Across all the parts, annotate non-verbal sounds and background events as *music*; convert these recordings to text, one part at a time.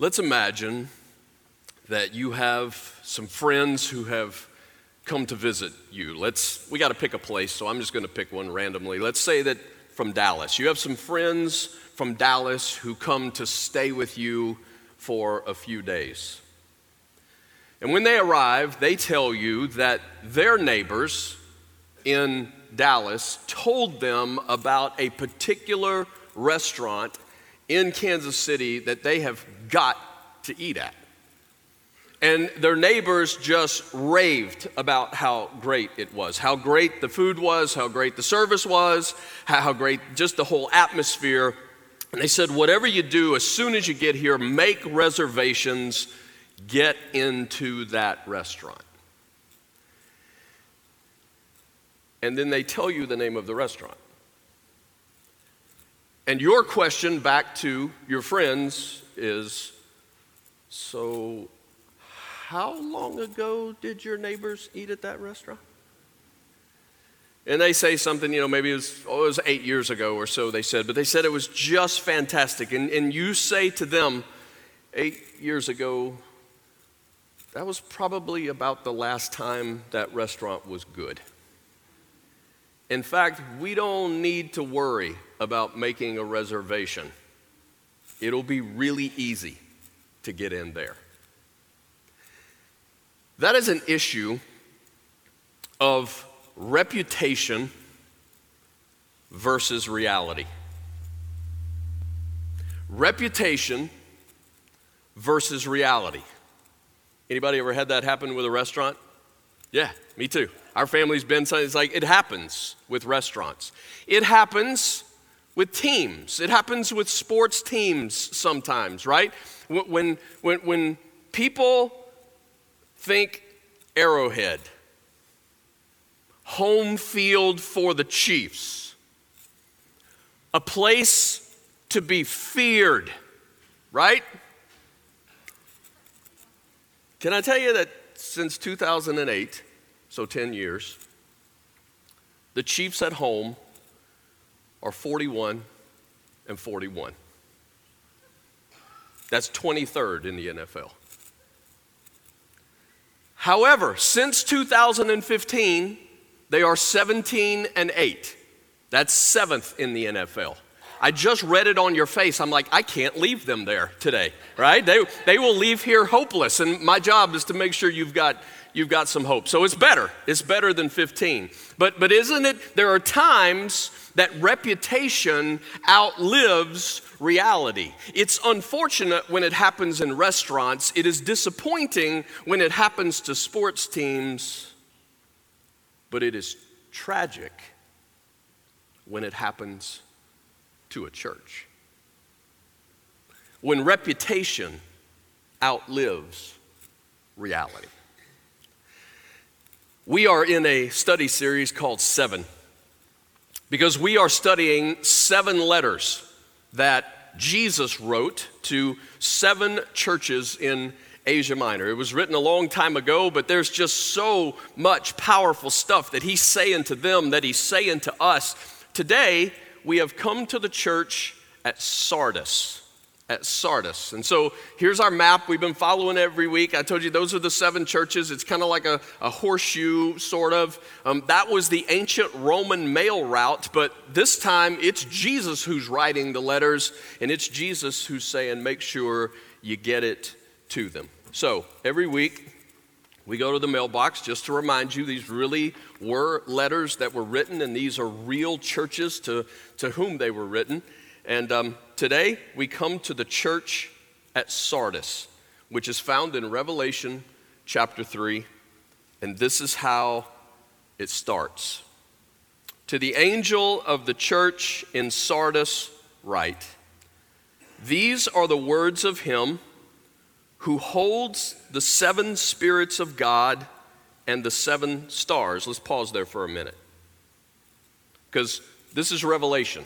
Let's imagine that you have some friends who have come to visit you. Let's we got to pick a place, so I'm just going to pick one randomly. Let's say that from Dallas. You have some friends from Dallas who come to stay with you for a few days. And when they arrive, they tell you that their neighbors in Dallas told them about a particular restaurant in Kansas City that they have got to eat at. And their neighbors just raved about how great it was, how great the food was, how great the service was, how great just the whole atmosphere. And they said, whatever you do, as soon as you get here, make reservations, get into that restaurant. And then they tell you the name of the restaurant. And your question back to your friends is so, how long ago did your neighbors eat at that restaurant? And they say something, you know, maybe it was, oh, it was eight years ago or so, they said, but they said it was just fantastic. And, and you say to them, eight years ago, that was probably about the last time that restaurant was good. In fact, we don't need to worry about making a reservation. It'll be really easy to get in there. That is an issue of reputation versus reality. Reputation versus reality. Anybody ever had that happen with a restaurant? Yeah, me too. Our family's been, it's like it happens with restaurants. It happens with teams. It happens with sports teams sometimes, right? When, when, when people think Arrowhead, home field for the Chiefs, a place to be feared, right? Can I tell you that since 2008, so 10 years. The Chiefs at home are 41 and 41. That's 23rd in the NFL. However, since 2015, they are 17 and 8. That's seventh in the NFL. I just read it on your face. I'm like, I can't leave them there today, right? They, they will leave here hopeless. And my job is to make sure you've got you've got some hope. So it's better. It's better than 15. But, but isn't it, there are times that reputation outlives reality. It's unfortunate when it happens in restaurants, it is disappointing when it happens to sports teams, but it is tragic when it happens to a church. When reputation outlives reality. We are in a study series called Seven because we are studying seven letters that Jesus wrote to seven churches in Asia Minor. It was written a long time ago, but there's just so much powerful stuff that he's saying to them that he's saying to us. Today, we have come to the church at Sardis at Sardis. And so here's our map. We've been following every week. I told you those are the seven churches. It's kind of like a, a, horseshoe, sort of. Um, that was the ancient Roman mail route, but this time it's Jesus who's writing the letters, and it's Jesus who's saying, make sure you get it to them. So every week, we go to the mailbox just to remind you these really were letters that were written, and these are real churches to, to whom they were written. And um, today we come to the church at Sardis, which is found in Revelation chapter 3. And this is how it starts. To the angel of the church in Sardis, write These are the words of him who holds the seven spirits of God and the seven stars. Let's pause there for a minute. Because this is Revelation.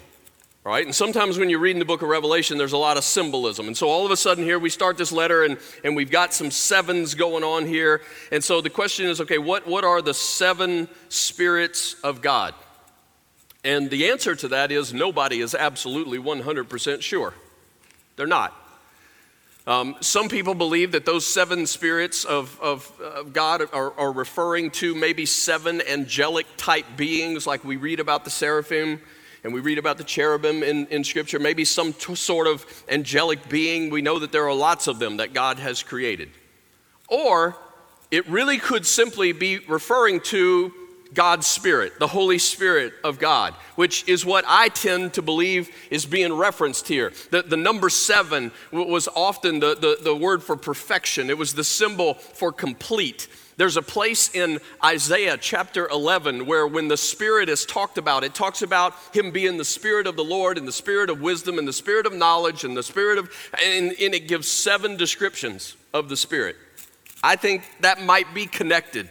Right? And sometimes when you're reading the book of Revelation, there's a lot of symbolism. And so all of a sudden here we start this letter and, and we've got some sevens going on here. And so the question is okay, what, what are the seven spirits of God? And the answer to that is nobody is absolutely 100% sure. They're not. Um, some people believe that those seven spirits of, of, of God are, are, referring to maybe seven angelic type beings, like we read about the seraphim and we read about the cherubim in, in Scripture, maybe some t- sort of angelic being. We know that there are lots of them that God has created. Or it really could simply be referring to God's Spirit, the Holy Spirit of God, which is what I tend to believe is being referenced here. The, the number seven was often the, the, the word for perfection, it was the symbol for complete. There's a place in Isaiah chapter 11 where, when the Spirit is talked about, it talks about Him being the Spirit of the Lord and the Spirit of wisdom and the Spirit of knowledge and the Spirit of, and, and it gives seven descriptions of the Spirit. I think that might be connected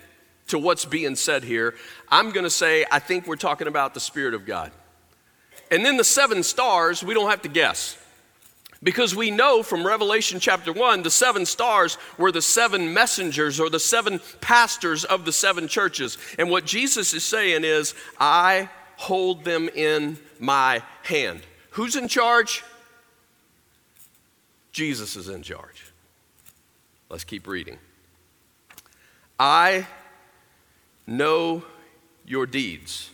to what's being said here, I'm going to say, I think we're talking about the Spirit of God. And then the seven stars, we don't have to guess. Because we know from Revelation chapter 1, the seven stars were the seven messengers or the seven pastors of the seven churches. And what Jesus is saying is, I hold them in my hand. Who's in charge? Jesus is in charge. Let's keep reading. I know your deeds.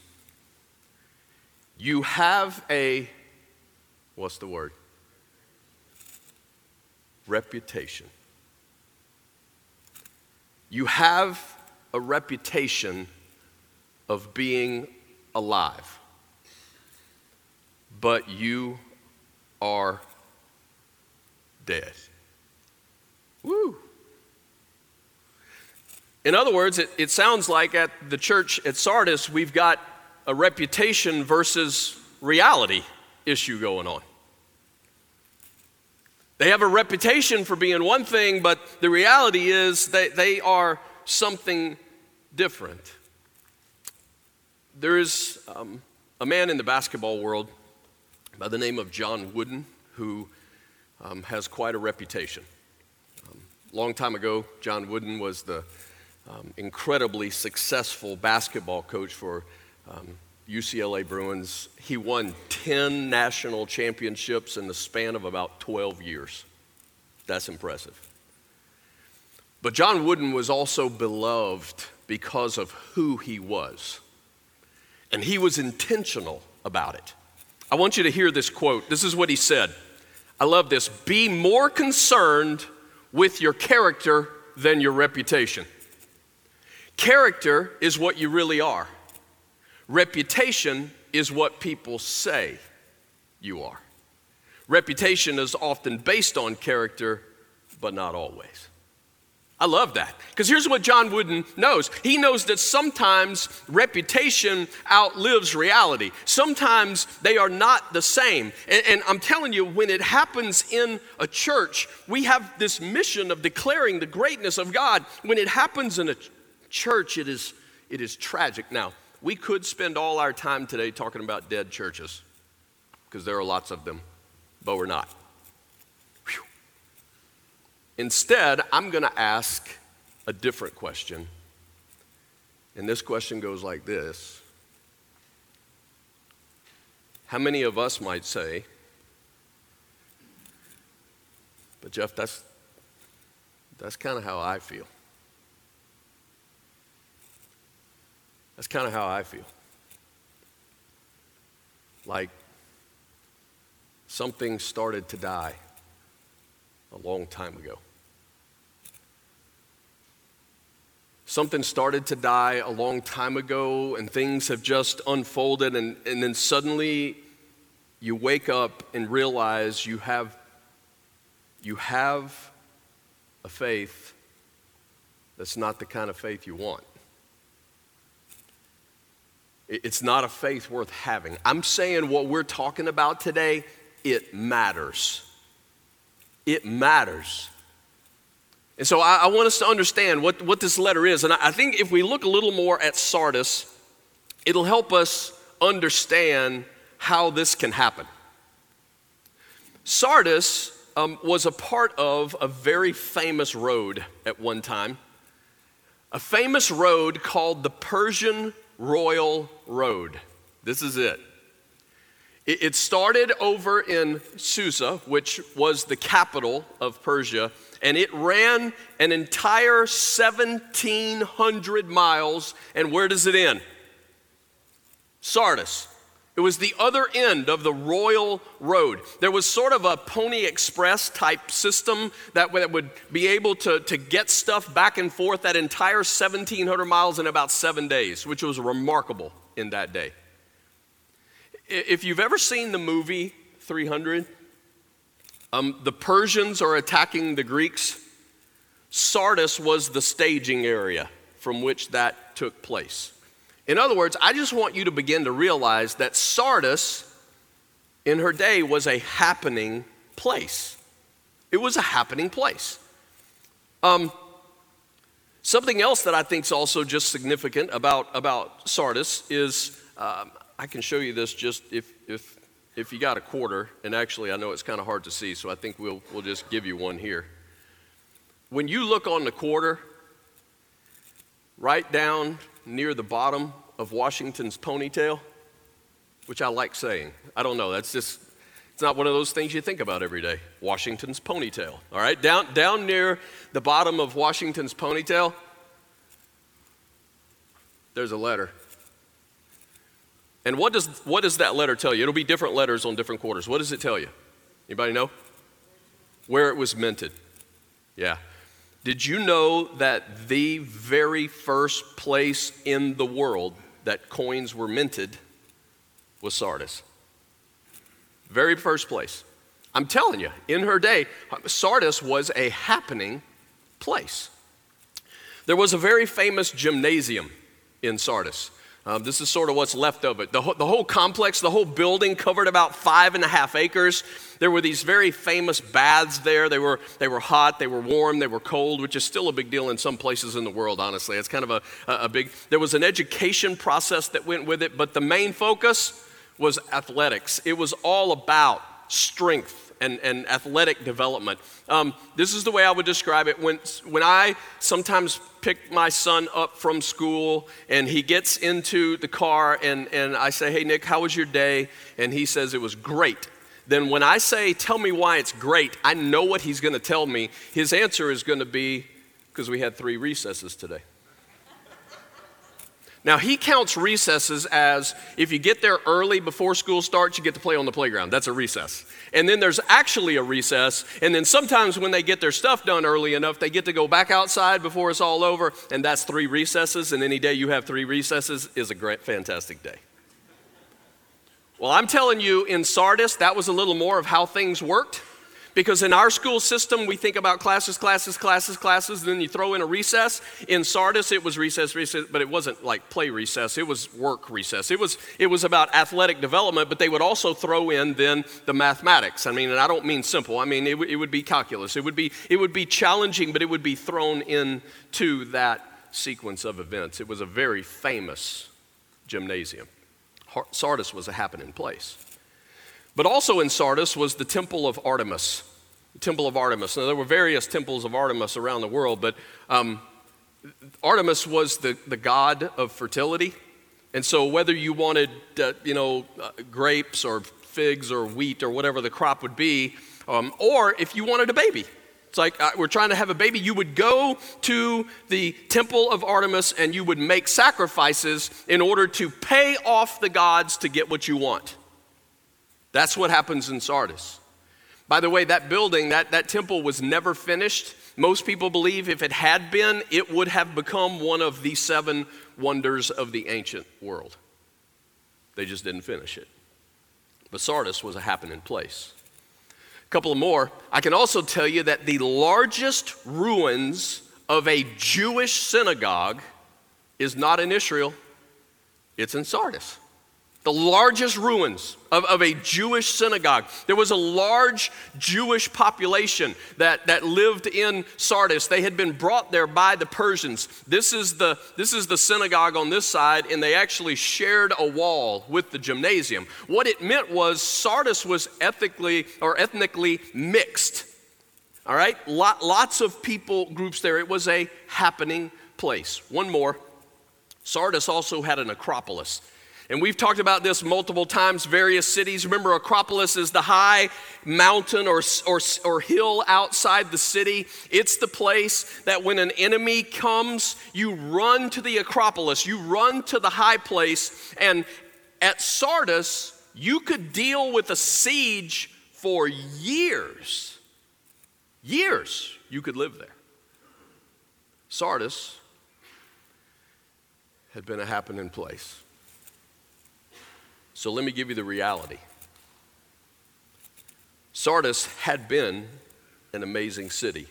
You have a, what's the word? Reputation. You have a reputation of being alive, but you are dead. Woo! In other words, it, it sounds like at the church at Sardis, we've got a reputation versus reality issue going on. They have a reputation for being one thing, but the reality is that they are something different. There is um, a man in the basketball world by the name of John Wooden who um, has quite a reputation. Um, long time ago, John Wooden was the um, incredibly successful basketball coach for um, UCLA Bruins. He won 10 national championships in the span of about 12 years. That's impressive. But John Wooden was also beloved because of who he was. And he was intentional about it. I want you to hear this quote. This is what he said. I love this. Be more concerned with your character than your reputation. Character is what you really are, reputation is what people say you are. Reputation is often based on character, but not always. I love that. Because here's what John Wooden knows he knows that sometimes reputation outlives reality, sometimes they are not the same. And, and, I'm telling you, when it happens in a church, we have this mission of declaring the greatness of God. When it happens in a church, it is, it is tragic. Now, we could spend all our time today talking about dead churches, because there are lots of them, but we're not. Whew. Instead, I'm going to ask a different question. And this question goes like this How many of us might say, but Jeff, that's, that's kind of how I feel? That's kind of how I feel. Like something started to die a long time ago. Something started to die a long time ago, and things have just unfolded, and, and then suddenly you wake up and realize you have, you have a faith that's not the kind of faith you want. It's not a faith worth having. I'm saying what we're talking about today, it matters. It matters. And so I, I want us to understand what, what this letter is. And I, I think if we look a little more at Sardis, it'll help us understand how this can happen. Sardis um, was a part of a very famous road at one time, a famous road called the Persian Royal Road. This is it. It, started over in Susa, which was the capital of Persia, and it ran an entire 1,700 miles. And where does it end? Sardis. It was the other end of the Royal Road. There was sort of a Pony Express type system that would be able to, to get stuff back and forth that entire 1,700 miles in about seven days, which was remarkable in that day. If you've ever seen the movie 300, um, the Persians are attacking the Greeks. Sardis was the staging area from which that took place. In other words, I just want you to begin to realize that Sardis in her day was a happening place. It was a happening place. Um, something else that I think is also just significant about, about Sardis is um, I can show you this just if, if, if you got a quarter, and actually I know it's kind of hard to see, so I think we'll, we'll just give you one here. When you look on the quarter, right down near the bottom of Washington's ponytail, which I like saying. I don't know, that's just, it's not one of those things you think about every day. Washington's ponytail, all right? Down, down near the bottom of Washington's ponytail, there's a letter. And what does, what does that letter tell you? It'll be different letters on different quarters. What does it tell you? Anybody know? Where it was minted. Yeah. Did you know that the very first place in the world that coins were minted was Sardis? Very first place. I'm telling you, in her day, Sardis was a happening place. There was a very famous gymnasium in Sardis. Um, this is sort of what's left of it. The, ho- the whole complex, the whole building covered about five and a half acres. There were these very famous baths there. They were, they were hot, they were warm, they were cold, which is still a big deal in some places in the world, honestly. It's kind of a, a big, there was an education process that went with it, but the main focus was athletics. It was all about strength and, and athletic development. Um, this is the way I would describe it. When, when I sometimes pick my son up from school and he gets into the car and, and I say, Hey, Nick, how was your day? And he says, It was great. Then when I say, Tell me why it's great, I know what he's going to tell me. His answer is going to be, Because we had three recesses today. Now, he counts recesses as if you get there early before school starts, you get to play on the playground. That's a recess. And then there's actually a recess. And then sometimes when they get their stuff done early enough, they get to go back outside before it's all over. And that's three recesses. And any day you have three recesses is a great, fantastic day. Well, I'm telling you, in Sardis, that was a little more of how things worked. Because in our school system, we think about classes, classes, classes, classes, then you throw in a recess. In Sardis, it was recess, recess, but it wasn't like play recess, it was work recess. It was, it was about athletic development, but they would also throw in then the mathematics. I mean, and I don't mean simple, I mean, it, w- it would be calculus. It would be, it would be challenging, but it would be thrown into that sequence of events. It was a very famous gymnasium. Sardis was a happening place. But also in Sardis was the temple of Artemis. Temple of Artemis. Now, there were various temples of Artemis around the world, but um, Artemis was the, the god of fertility. And so, whether you wanted, uh, you know, uh, grapes or figs or wheat or whatever the crop would be, um, or if you wanted a baby, it's like uh, we're trying to have a baby. You would go to the temple of Artemis and you would make sacrifices in order to pay off the gods to get what you want. That's what happens in Sardis. By the way, that building, that, that temple was never finished. Most people believe if it had been, it would have become one of the seven wonders of the ancient world. They just didn't finish it. But Sardis was a happening place. A couple more. I can also tell you that the largest ruins of a Jewish synagogue is not in Israel, it's in Sardis the largest ruins of, of, a Jewish synagogue. There was a large Jewish population that, that lived in Sardis. They had been brought there by the Persians. This is, the, this is the synagogue on this side, and they actually shared a wall with the gymnasium. What it meant was Sardis was ethically or ethnically mixed. All right? Lot, lots of people groups there. It was a happening place. One more. Sardis also had an acropolis. And we've talked about this multiple times, various cities. Remember, Acropolis is the high mountain or, or, or hill outside the city. It's the place that when an enemy comes, you run to the Acropolis, you run to the high place. And at Sardis, you could deal with a siege for years. Years you could live there. Sardis had been a happening place. So let me give you the reality. Sardis had been an amazing city.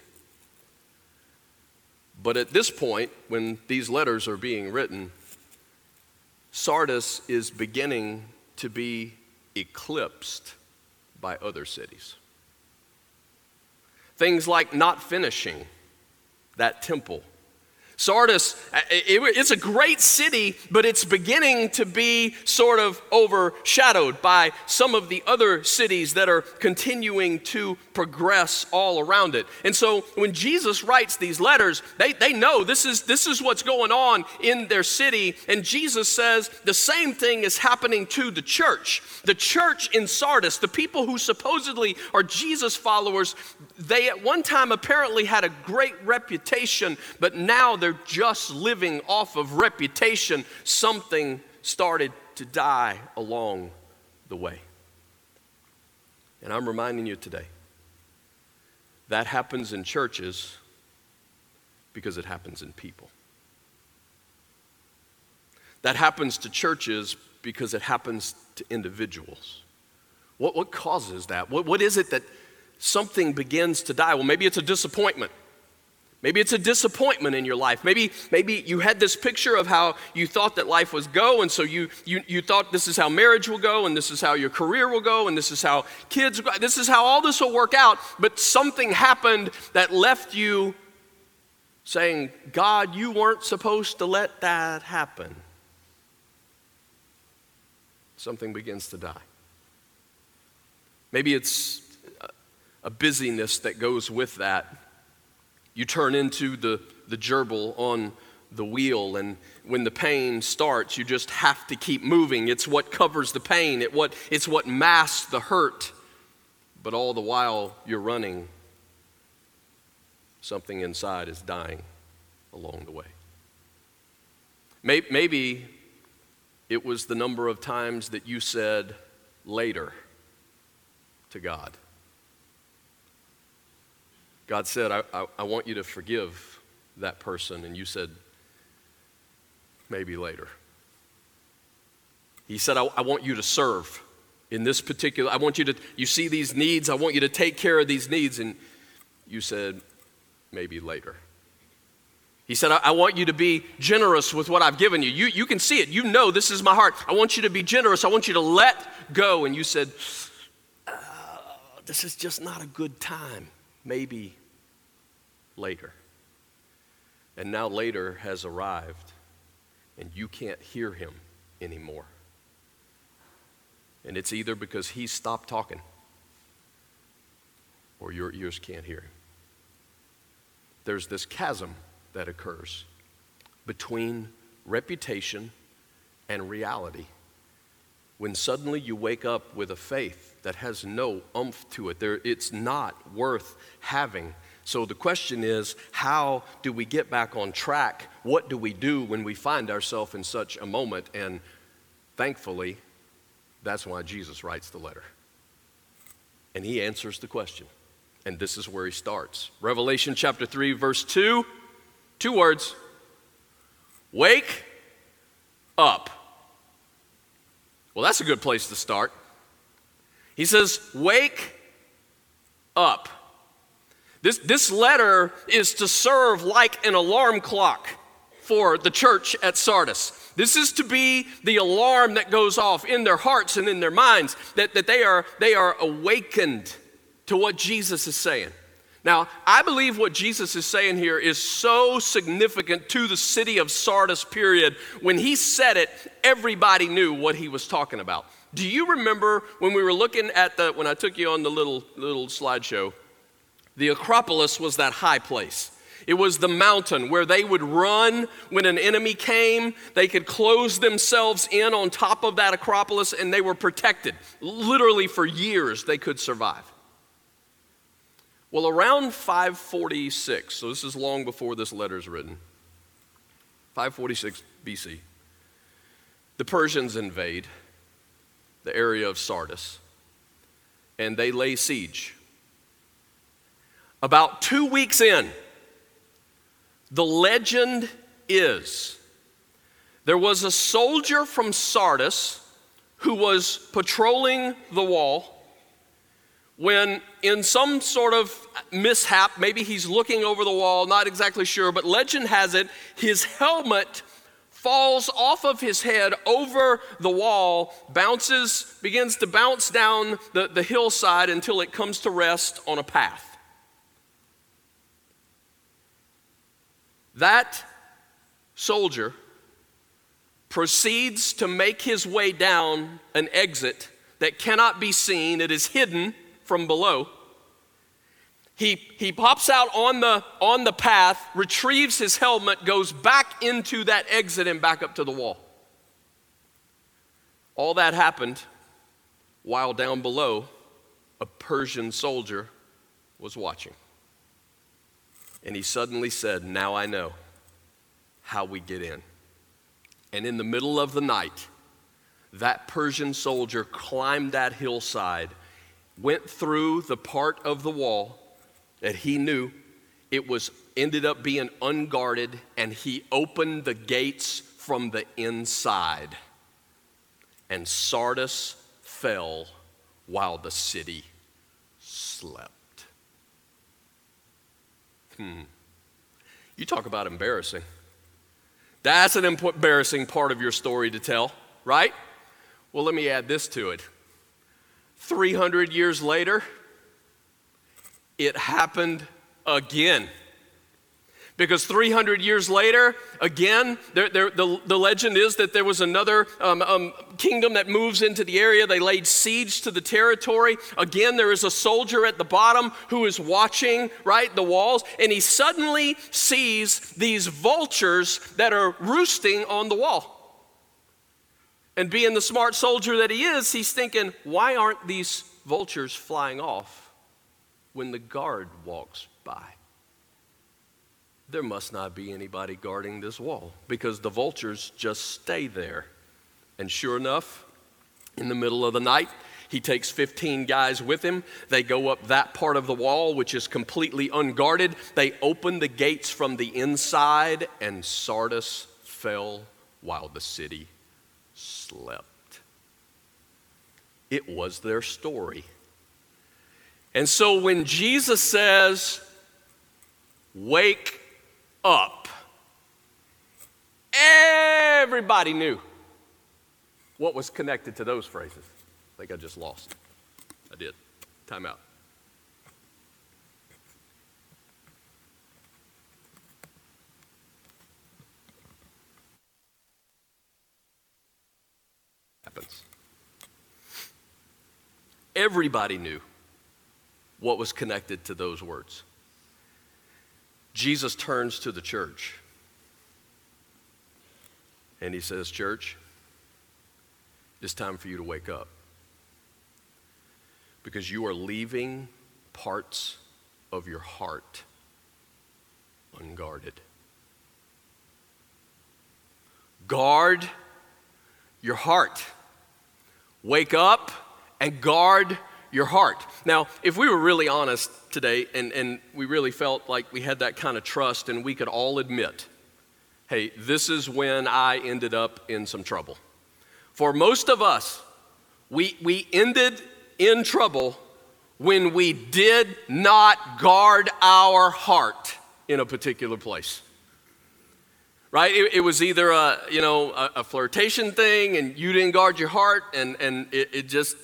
But at this point, when these letters are being written, Sardis is beginning to be eclipsed by other cities. Things like not finishing that temple Sardis, uh, it's a great city, but it's beginning to be sort of overshadowed by some of the other cities that are continuing to progress all around it. And so when Jesus writes these letters, they, they know this is, this is what's going on in their city. And Jesus says the same thing is happening to the church. The church in Sardis, the people who supposedly are Jesus followers, they at one time apparently had a great reputation, but now they're just living off of reputation. Something started to die along the way. And I'm reminding you today that happens in churches because it happens in people. That happens to churches because it happens to individuals. What, what causes that? What, what is it that something begins to die? Well, maybe it's a disappointment. Maybe it's a disappointment in your life. Maybe, maybe you had this picture of how you thought that life was go, and so you, you, you thought this is how marriage will go, and this is how your career will go, and this is how kids go. This is how all this will work out. But something happened that left you saying, God, you weren't supposed to let that happen. Something begins to die. Maybe it's a busyness that goes with that you turn into the, the gerbil on the wheel, and when the pain starts, you just have to keep moving. It's what covers the pain, it what, it's what masks the hurt. But all the while you're running, something inside is dying along the way. Maybe it was the number of times that you said later to God. God said, I, I, I, want you to forgive that person. And you said, maybe later. He said, I, I want you to serve in this particular, I want you to, you see these needs, I want you to take care of these needs. And you said, maybe later. He said, I, I want you to be generous with what I've given you. you. You can see it. You know this is my heart. I want you to be generous. I want you to let go. And you said, uh, This is just not a good time maybe later. And now later has arrived, and you can't hear him anymore. And it's either because he stopped talking or your ears can't hear him. There's this chasm that occurs between reputation and reality when suddenly you wake up with a faith that has no umph to it. There, it's not worth having. So the question is how do we get back on track? What do we do when we find ourselves in such a moment? And thankfully, that's why Jesus writes the letter. And he answers the question. And this is where he starts. Revelation chapter 3, verse 2, two words Wake up. Well, that's a good place to start. He says, Wake up. This, this letter is to serve like an alarm clock for the church at Sardis. This is to be the alarm that goes off in their hearts and in their minds that, that they, are, they are awakened to what Jesus is saying. Now, I believe what Jesus is saying here is so significant to the city of Sardis, period. When he said it, everybody knew what he was talking about. Do you remember when we were looking at the, when I took you on the little, little slideshow? The Acropolis was that high place. It was the mountain where they would run when an enemy came. They could close themselves in on top of that Acropolis and they were protected. Literally for years they could survive. Well, around 546, so this is long before this letter is written, 546 BC, the Persians invade the area of Sardis and they lay siege. About two weeks in, the legend is there was a soldier from Sardis who was patrolling the wall when, in some sort of mishap, maybe he's looking over the wall, not exactly sure, but legend has it, his helmet falls off of his head over the wall, bounces, begins to bounce down the, the hillside until it comes to rest on a path. That soldier proceeds to make his way down an exit that cannot be seen, it is hidden from below. He, he pops out on the, on the path, retrieves his helmet, goes back into that exit and back up to the wall. All that happened while down below, a Persian soldier was watching. And he suddenly said, Now I know how we get in. And in the middle of the night, that Persian soldier climbed that hillside, went through the part of the wall that he knew it was ended up being unguarded, and he opened the gates from the inside. And Sardis fell while the city slept. Hmm. You talk about embarrassing. That's an embarrassing part of your story to tell, right? Well, let me add this to it. 300 years later, it happened again. Because 300 years later, again, there, there, the, the legend is that there was another um, um, kingdom that moves into the area. They laid siege to the territory. Again, there is a soldier at the bottom who is watching, right, the walls, and he suddenly sees these vultures that are roosting on the wall. And being the smart soldier that he is, he's thinking, why aren't these vultures flying off when the guard walks by? there must not be anybody guarding this wall because the vultures just stay there. And sure enough, in the middle of the night, he takes 15 guys with him. They go up that part of the wall, which is completely unguarded. They open the gates from the inside, and Sardis fell while the city slept. It was their story. And so when Jesus says, Wake up. Everybody knew what was connected to those phrases. I think I just lost. I did. Time out. Happens. Everybody knew what was connected to those words. Jesus turns to the church and he says, Church, it's time for you to wake up because you are leaving parts of your heart unguarded. Guard your heart. Wake up and guard your heart. Now, if we were really honest today and, and we really felt like we had that kind of trust and we could all admit, hey, this is when I ended up in some trouble. For most of us, we, we ended in trouble when we did not guard our heart in a particular place right it, it, was either a you know a, a, flirtation thing and you didn't guard your heart and and it, it just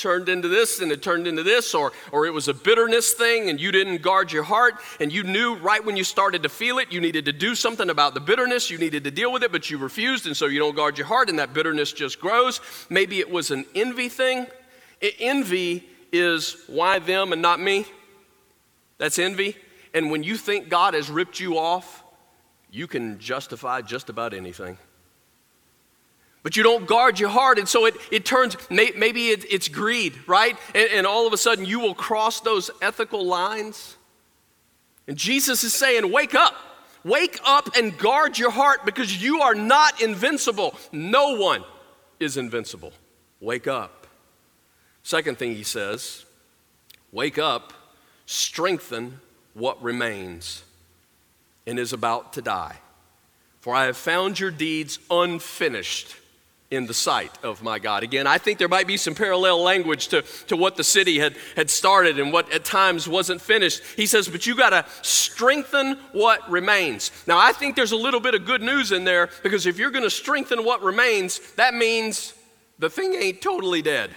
turned into this and it turned into this, or, or it was a bitterness thing and you didn't guard your heart and you knew right when you started to feel it, you needed to do something about the bitterness, you needed to deal with it, but you refused, and so you don't guard your heart and that bitterness just grows. Maybe it was an envy thing. Envy is why them and not me. That's envy. And when you think God has ripped you off, you can justify just about anything. But you don't guard your heart, and so it, it turns, maybe it, it's greed, right? And, and all of a sudden you will cross those ethical lines. And Jesus is saying, Wake up. Wake up and guard your heart because you are not invincible. No one is invincible. Wake up. Second thing he says, Wake up, strengthen what remains and is about to die. For I have found your deeds unfinished in the sight of my God. Again, I think there might be some parallel language to, to what the city had, had started and what at times wasn't finished. He says, but you got to strengthen what remains. Now, I think there's a little bit of good news in there because if you're going to strengthen what remains, that means the thing ain't totally dead.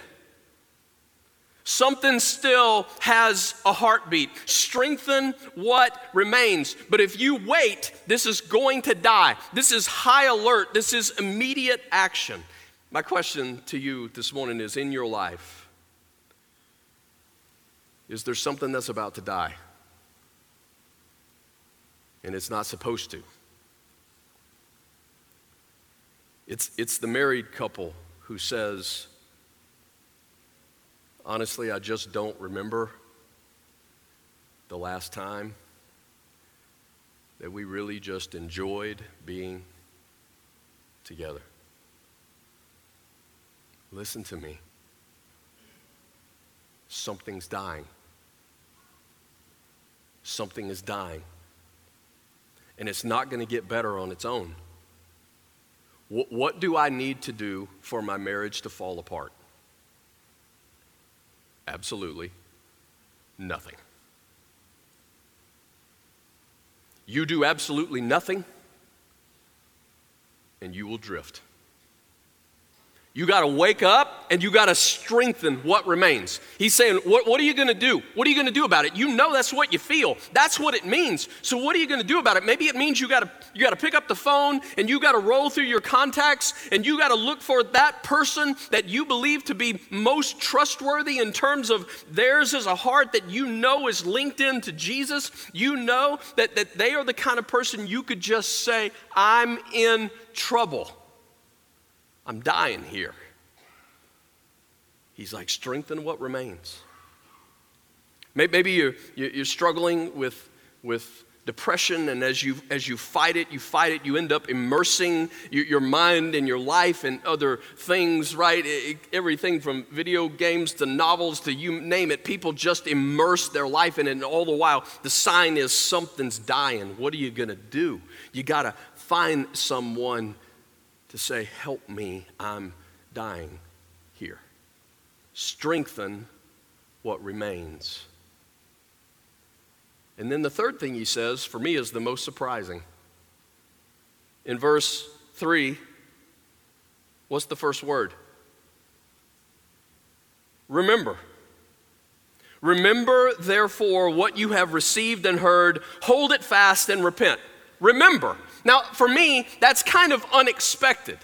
Something still has a heartbeat. Strengthen what remains. But if you wait, this is going to die. This is high alert. This is immediate action. My question to you this morning is in your life, is there something that's about to die? And it's not supposed to. It's, it's the married couple who says, Honestly, I just don't remember the last time that we really just enjoyed being together. Listen to me. Something's dying. Something is dying. And it's not going to get better on its own. What do I need to do for my marriage to fall apart? Absolutely nothing. You do absolutely nothing, and you will drift. You got to wake up and you got to strengthen what remains. He's saying, what, what are you going to do? What are you going to do about it? You know that's what you feel. That's what it means. So what are you going to do about it? Maybe it means you got to you got to pick up the phone and you got to roll through your contacts and you got to look for that person that you believe to be most trustworthy in terms of theirs is a heart that you know is linked into Jesus. You know that, that they are the kind of person you could just say, I'm in trouble. I'm dying here. He's like, strengthen what remains. Maybe you're, you're struggling with, with depression, and as you, as you fight it, you fight it, you end up immersing your, mind and your life and other things, right? everything from video games to novels to you name it. People just immerse their life in it, and all the while, the sign is something's dying. What are you going to do? You got to find someone to say, Help me, I'm dying here. Strengthen what remains. And then the third thing he says, for me, is the most surprising. In verse 3, what's the first word? Remember. Remember, therefore, what you have received and heard, hold it fast and repent. Remember. Now, for me, that's kind of unexpected.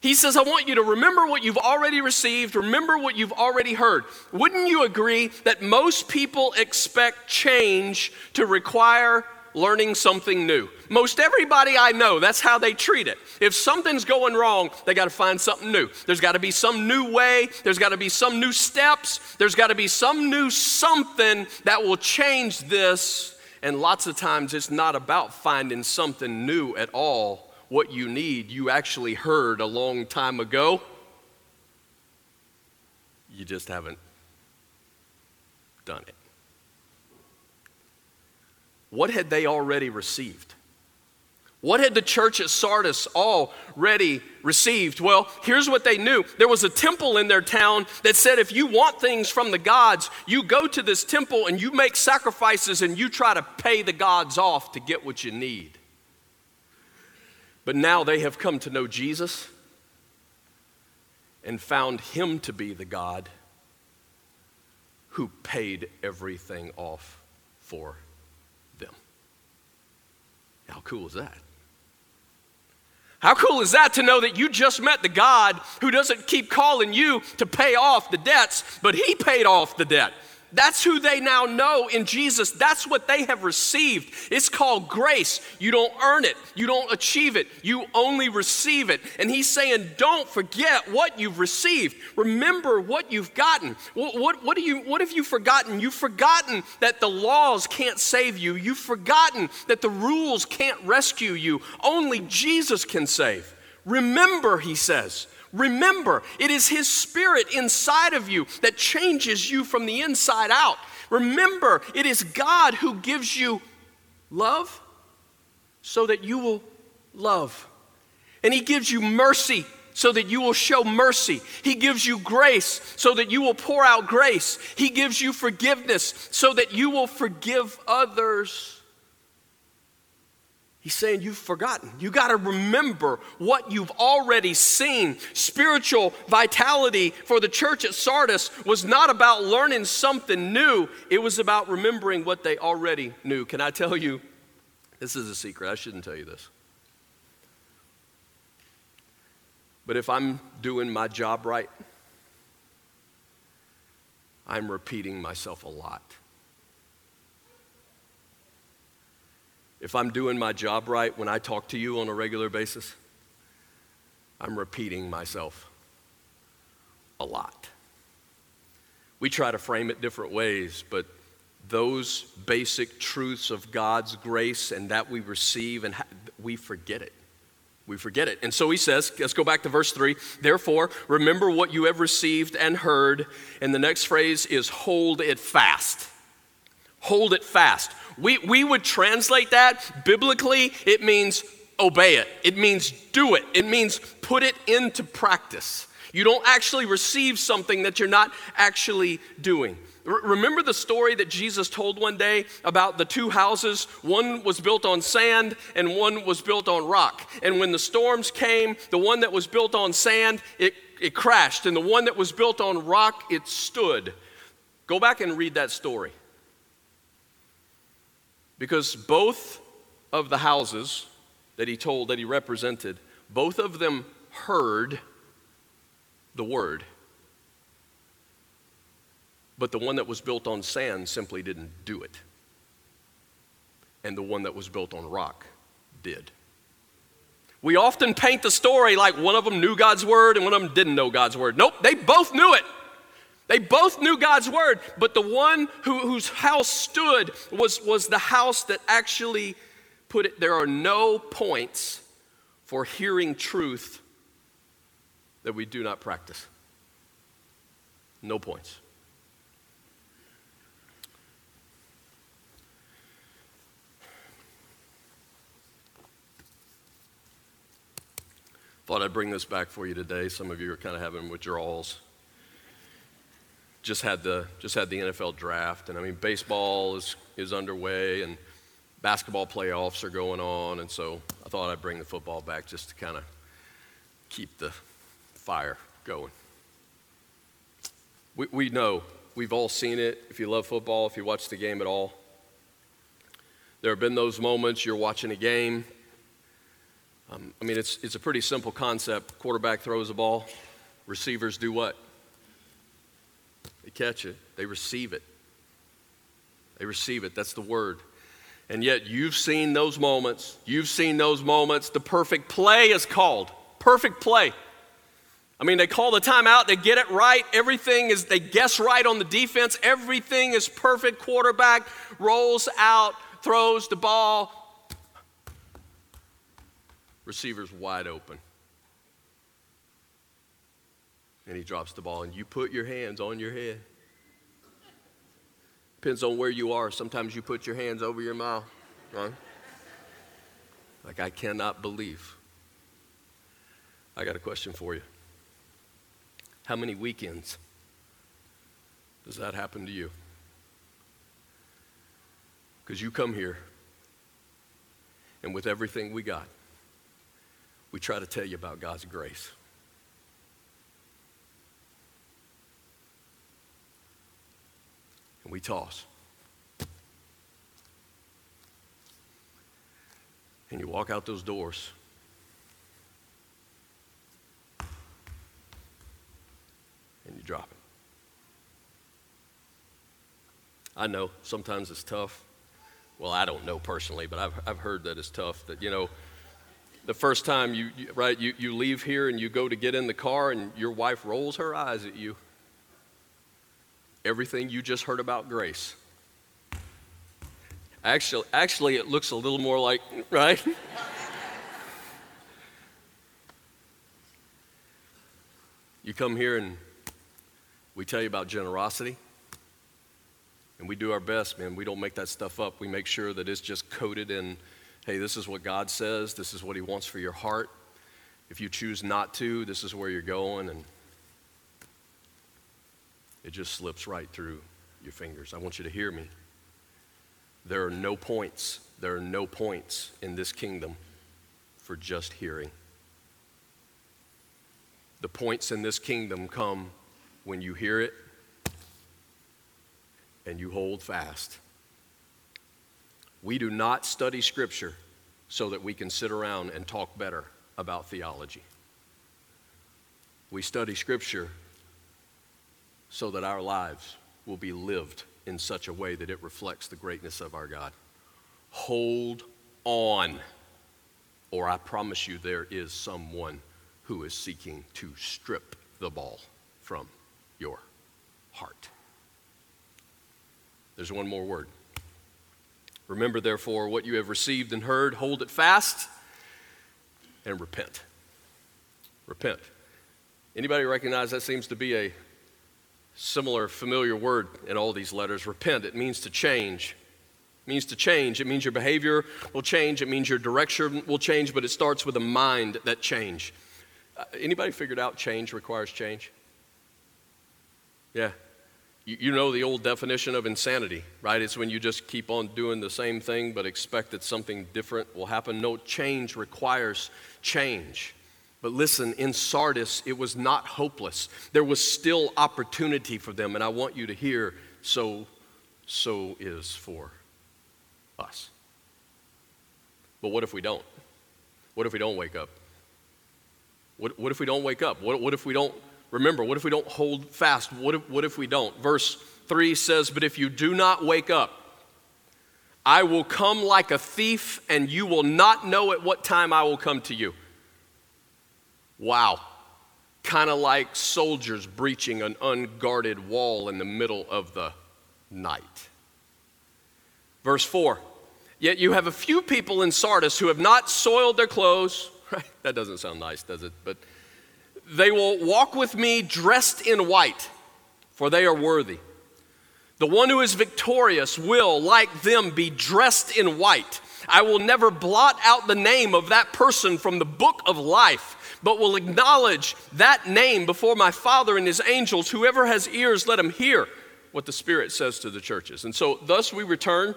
He says, I want you to remember what you've already received, remember what you've already heard. Wouldn't you agree that most people expect change to require learning something new? Most everybody I know, that's how they treat it. If something's going wrong, they got to find something new. There's got to be some new way, there's got to be some new steps, there's got to be some new something that will change this and lots of times it's not about finding something new at all. What you need, you actually heard a long time ago. You just haven't done it. What had they already received? What had the church at Sardis already received? Well, here's what they knew there was a temple in their town that said if you want things from the gods, you go to this temple and you make sacrifices and you try to pay the gods off to get what you need. But now they have come to know Jesus and found him to be the God who paid everything off for them. How cool is that? How cool is that to know that you just met the God who doesn't keep calling you to pay off the debts, but He paid off the debt? That's who they now know in Jesus. That's what they have received. It's called grace. You don't earn it, you don't achieve it, you only receive it. And he's saying, don't forget what you've received. Remember what you've gotten. What, what, what, do you, what have you forgotten? You've forgotten that the laws can't save you, you've forgotten that the rules can't rescue you. Only Jesus can save. Remember, he says. Remember, it is His Spirit inside of you that changes you from the inside out. Remember, it is God who gives you love so that you will love. And He gives you mercy so that you will show mercy. He gives you grace so that you will pour out grace. He gives you forgiveness so that you will forgive others. He's saying you've forgotten. You got to remember what you've already seen. Spiritual vitality for the church at Sardis was not about learning something new, it was about remembering what they already knew. Can I tell you? This is a secret. I shouldn't tell you this. But if I'm doing my job right, I'm repeating myself a lot. If I'm doing my job right when I talk to you on a regular basis, I'm repeating myself a lot. We try to frame it different ways, but those basic truths of God's grace and that we receive, and we forget it. We forget it. And so he says, let's go back to verse 3. Therefore, remember what you have received and heard. And the next phrase is hold it fast. Hold it fast. We, we would translate that biblically, it means obey it, it means do it, it means put it into practice. You don't actually receive something that you're not actually doing. remember the story that Jesus told one day about the two houses? One was built on sand and one was built on rock. And when the storms came, the one that was built on sand, it, it crashed. And the one that was built on rock, it stood. Go back and read that story. Because both of the houses that he told, that he represented, both of them heard the word. But the one that was built on sand simply didn't do it. And the one that was built on rock did. We often paint the story like one of them knew God's word and one of them didn't know God's word. Nope, they both knew it. They both knew God's word, but the one who, whose house stood was, was the house that actually put it. There are no points for hearing truth that we do not practice. No points. Thought I'd bring this back for you today. Some of you are kind of having withdrawals just had the just had the NFL draft, and I mean baseball is is underway, and basketball playoffs are going on, and so I thought I'd bring the football back just to kind of keep the fire going. We, we know we've all seen it. If you love football, if you watch the game at all, there have been those moments you're watching a game. Um, I mean, it's, it's a pretty simple concept. Quarterback throws a ball, receivers do what? They catch it, they receive it. They receive it. That's the word. And yet, you've seen those moments. You've seen those moments. The perfect play is called. Perfect play. I mean, they call the timeout, they get it right. Everything is, they guess right on the defense. Everything is perfect. Quarterback rolls out, throws the ball. Receiver's wide open and he drops the ball, and you put your hands on your head. Depends on where you are. Sometimes you put your hands over your mouth, right? Like, I cannot believe. I got a question for you. How many weekends does that happen to you? Because you come here, and with everything we got, we try to tell you about God's grace. And we toss. And you walk out those doors. And you drop it. I know sometimes it's tough. Well, I don't know personally, but I've, I've heard that it's tough. That, you know, the first time you, you, right, you, you leave here and you go to get in the car and your wife rolls her eyes at you. Everything you just heard about grace. Actually, actually it looks a little more like, right? you come here and we tell you about generosity. And we do our best, man. We don't make that stuff up. We make sure that it's just coded in hey, this is what God says, this is what He wants for your heart. If you choose not to, this is where you're going. And it just slips right through your fingers. I want you to hear me. There are no points, there are no points in this kingdom for just hearing. The points in this kingdom come when you hear it and you hold fast. We do not study Scripture so that we can sit around and talk better about theology. We study Scripture so that our lives will be lived in such a way that it reflects the greatness of our God. Hold on, or I promise you there is someone who is seeking to strip the ball from your heart. There's one more word. Remember, therefore, what you have received and heard, hold it fast, and repent. Repent. Anybody recognize that seems to be a similar, familiar word in all these letters? Repent. It means to change. It means to change. It means your behavior will change. It means your direction will change, but it starts with a mind that change. Uh, anybody figured out change requires change? Yeah, you, you know the old definition of insanity, right? It's when you just keep on doing the same thing but expect that something different will happen. No, change requires change. But listen, in Sardis, it was not hopeless. There was still opportunity for them, and I want you to hear so, so is for us. But what if we don't? What if we don't wake up? What, what if we don't wake up? What, what if we don't Remember, what if we don't hold fast? What if, what if we don't? Verse 3 says, But if you do not wake up, I will come like a thief, and you will not know at what time I will come to you. Wow. Kind of like soldiers breaching an unguarded wall in the middle of the night. Verse 4 Yet you have a few people in Sardis who have not soiled their clothes. *laughs* Right? That doesn't sound nice, does it? But they will walk with me dressed in white, for they are worthy. The one who is victorious will, like them, be dressed in white. I will never blot out the name of that person from the book of life, but will acknowledge that name before my Father and his angels. Whoever has ears, let him hear what the Spirit says to the churches. And so, thus, we return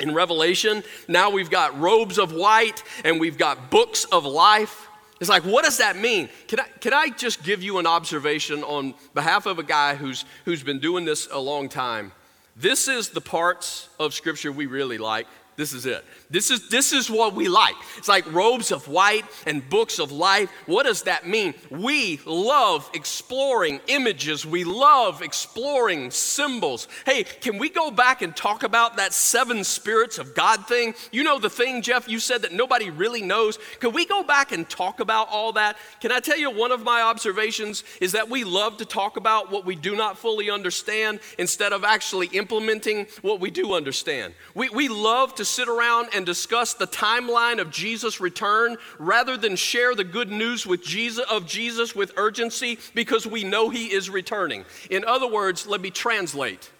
in Revelation. Now we've got robes of white and we've got books of life. It's like, what does that mean? Can I, can I just give you an observation on behalf of a guy who's, who's been doing this a long time? This is the parts of Scripture we really like. This is it. This is, this is what we like. It's like robes of white and books of life. What does that mean? We love exploring images, we love exploring symbols. Hey, can we go back and talk about that seven spirits of God thing? You know the thing, Jeff, you said that nobody really knows. Can we go back and talk about all that? Can I tell you one of my observations is that we love to talk about what we do not fully understand instead of actually implementing what we do understand. We, we love to sit around and discuss the timeline of Jesus' return rather than share the good news with Jesus, of Jesus with urgency because we know he is returning. In other words, let me translate.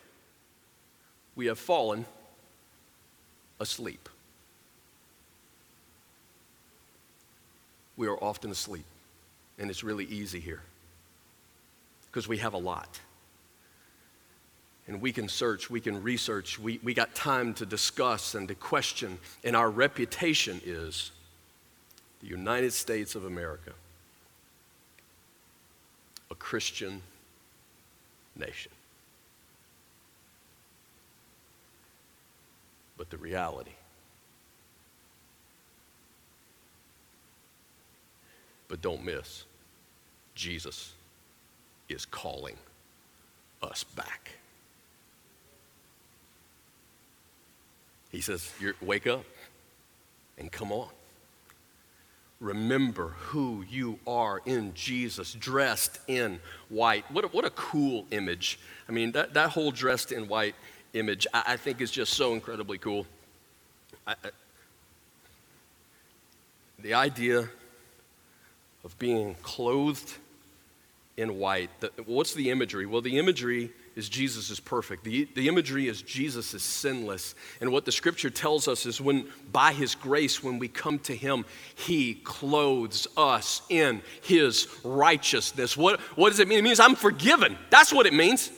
We have fallen asleep. We are often asleep, and it's really easy here because we have a lot and we can search, we can research, we, we got time to discuss and to question, and our reputation is the United States of America, a Christian nation. But the reality, but don't miss, Jesus is calling us back. He says, Wake up and come on. Remember who you are in Jesus, dressed in white. What a, what a cool image. I mean, that, that whole dressed in white image, I, I think is just so incredibly cool. I, I, the idea of being clothed in white, the, what's the imagery? Well, the imagery is Jesus is perfect. The, the imagery is Jesus is sinless. And what the scripture tells us is when, by his grace, when we come to him, he clothes us in his righteousness. What, what does it mean? It means I'm forgiven. That's what it means.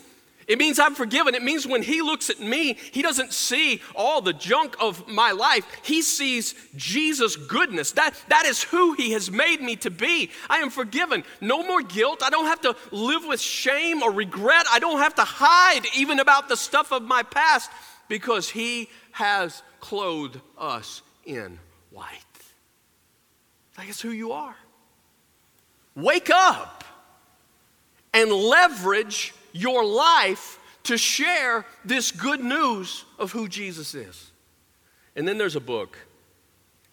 It means I'm forgiven. It means when he looks at me, he doesn't see all the junk of my life. He sees Jesus' goodness. That, that is who he has made me to be. I am forgiven. No more guilt. I don't have to live with shame or regret. I don't have to hide even about the stuff of my past because he has clothed us in white. That is who you are. Wake up and leverage your life to share this good news of who Jesus is. And then there's a book.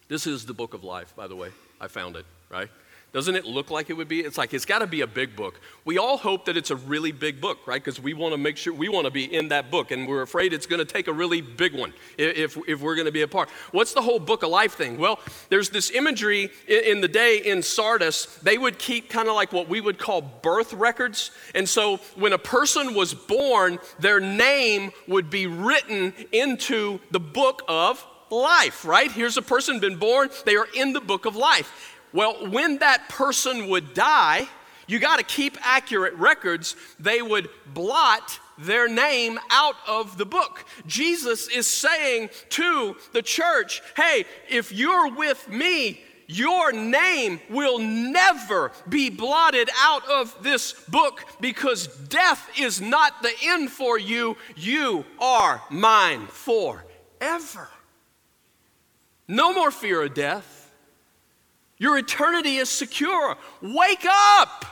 This is the book of life, by the way. I found it, right? Doesn't it look like it would be? It's like it's got to be a big book. We all hope that it's a really big book, right? Because we want to make sure we want to be in that book, and we're afraid it's going to take a really big one if, if we're going to be a part. What's the whole book of life thing? Well, there's this imagery in, in the day in Sardis. They would keep kind of like what we would call birth records. And so when a person was born, their name would be written into the book of life, right? Here's a person been born, they are in the book of life. Well, when that person would die, you got to keep accurate records. They would blot their name out of the book. Jesus is saying to the church, hey, if you're with me, your name will never be blotted out of this book because death is not the end for you. You are mine forever. No more fear of death. Your eternity is secure. Wake up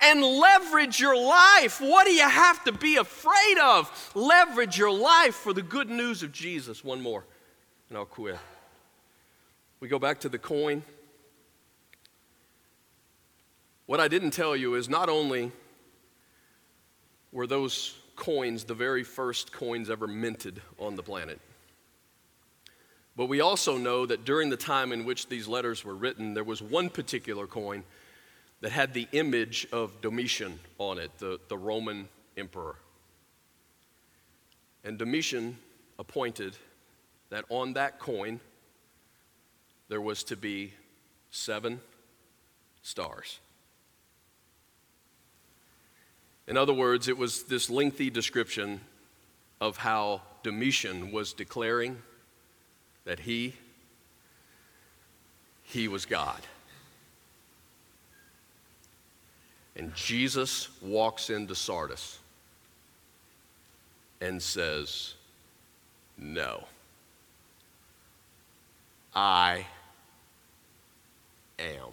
and leverage your life. What do you have to be afraid of? Leverage your life for the good news of Jesus. One more, and I'll quit. We go back to the coin. What I didn't tell you is not only were those coins the very first coins ever minted on the planet, but we also know that during the time in which these letters were written, there was one particular coin that had the image of Domitian on it, the, the Roman emperor. And Domitian appointed that on that coin there was to be seven stars. In other words, it was this lengthy description of how Domitian was declaring that he he was God. And Jesus walks into Sardis and says, No. I am.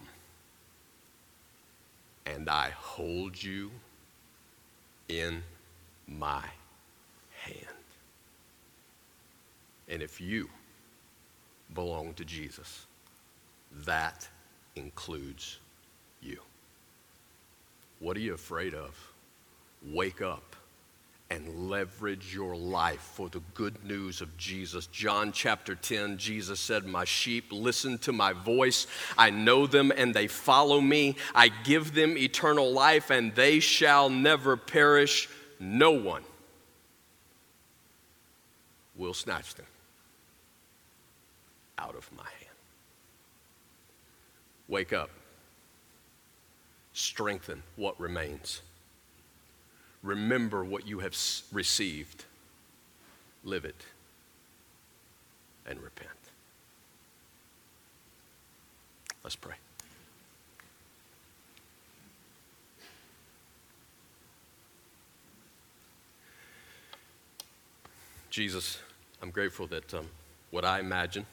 And I hold you in my hand. And if you belong to Jesus. That includes you. What are you afraid of? Wake up and leverage your life for the good news of Jesus. John chapter 10, Jesus said, My sheep listen to my voice. I know them and they follow me. I give them eternal life and they shall never perish. No one will snatch them out of my hand. Wake up. Strengthen what remains. Remember what you have received. Live it and repent. Let's pray. Jesus, I'm grateful that um, what I imagine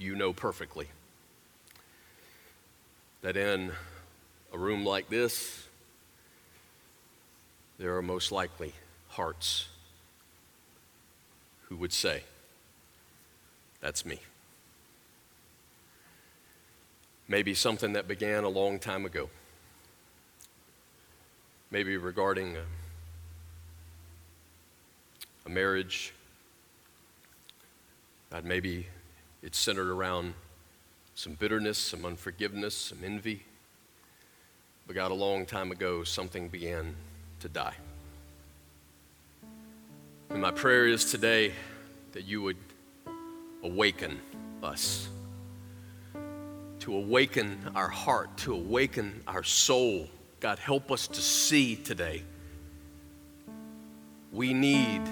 you know perfectly that in a room like this, there are most likely hearts who would say, That's me. Maybe something that began a long time ago. Maybe regarding a, a marriage. God, maybe it's centered around some bitterness, some unforgiveness, some envy. But God, a long time ago, something began to die. And my prayer is today that you would awaken us, to awaken our heart, to awaken our soul. God, help us to see today. We need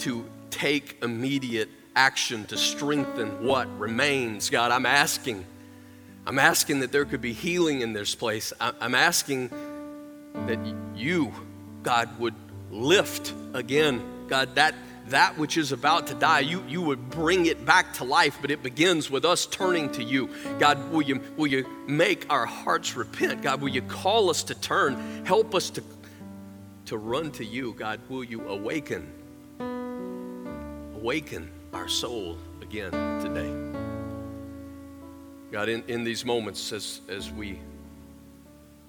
to take immediate action to strengthen what remains. God, I'm asking I'm asking that there could be healing in this place. I'm asking that you, God, would lift again, God, that, that which is about to die, you, you would bring it back to life, but it begins with us turning to you. God, will you, will you make our hearts repent? God, will you call us to turn? Help us to, to run to you. God, will you awaken, awaken our soul again today? God, in, in these moments as, as, we,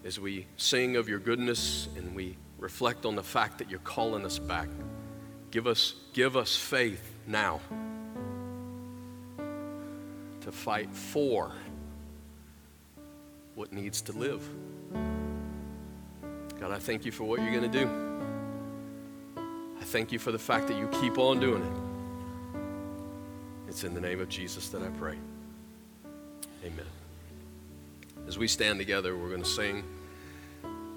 as we sing of your goodness and we reflect on the fact that you're calling us back, give us, give us faith now to fight for what needs to live. God, I thank you for what you're going to do. I thank you for the fact that you keep on doing it. It's in the name of Jesus that I pray. Amen. As we stand together, we're going to sing.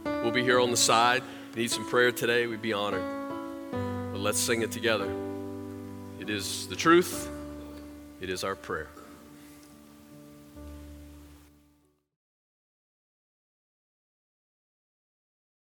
We'll be here on the side. Need some prayer today, we'd be honored. But let's sing it together. It is the truth, it is our prayer.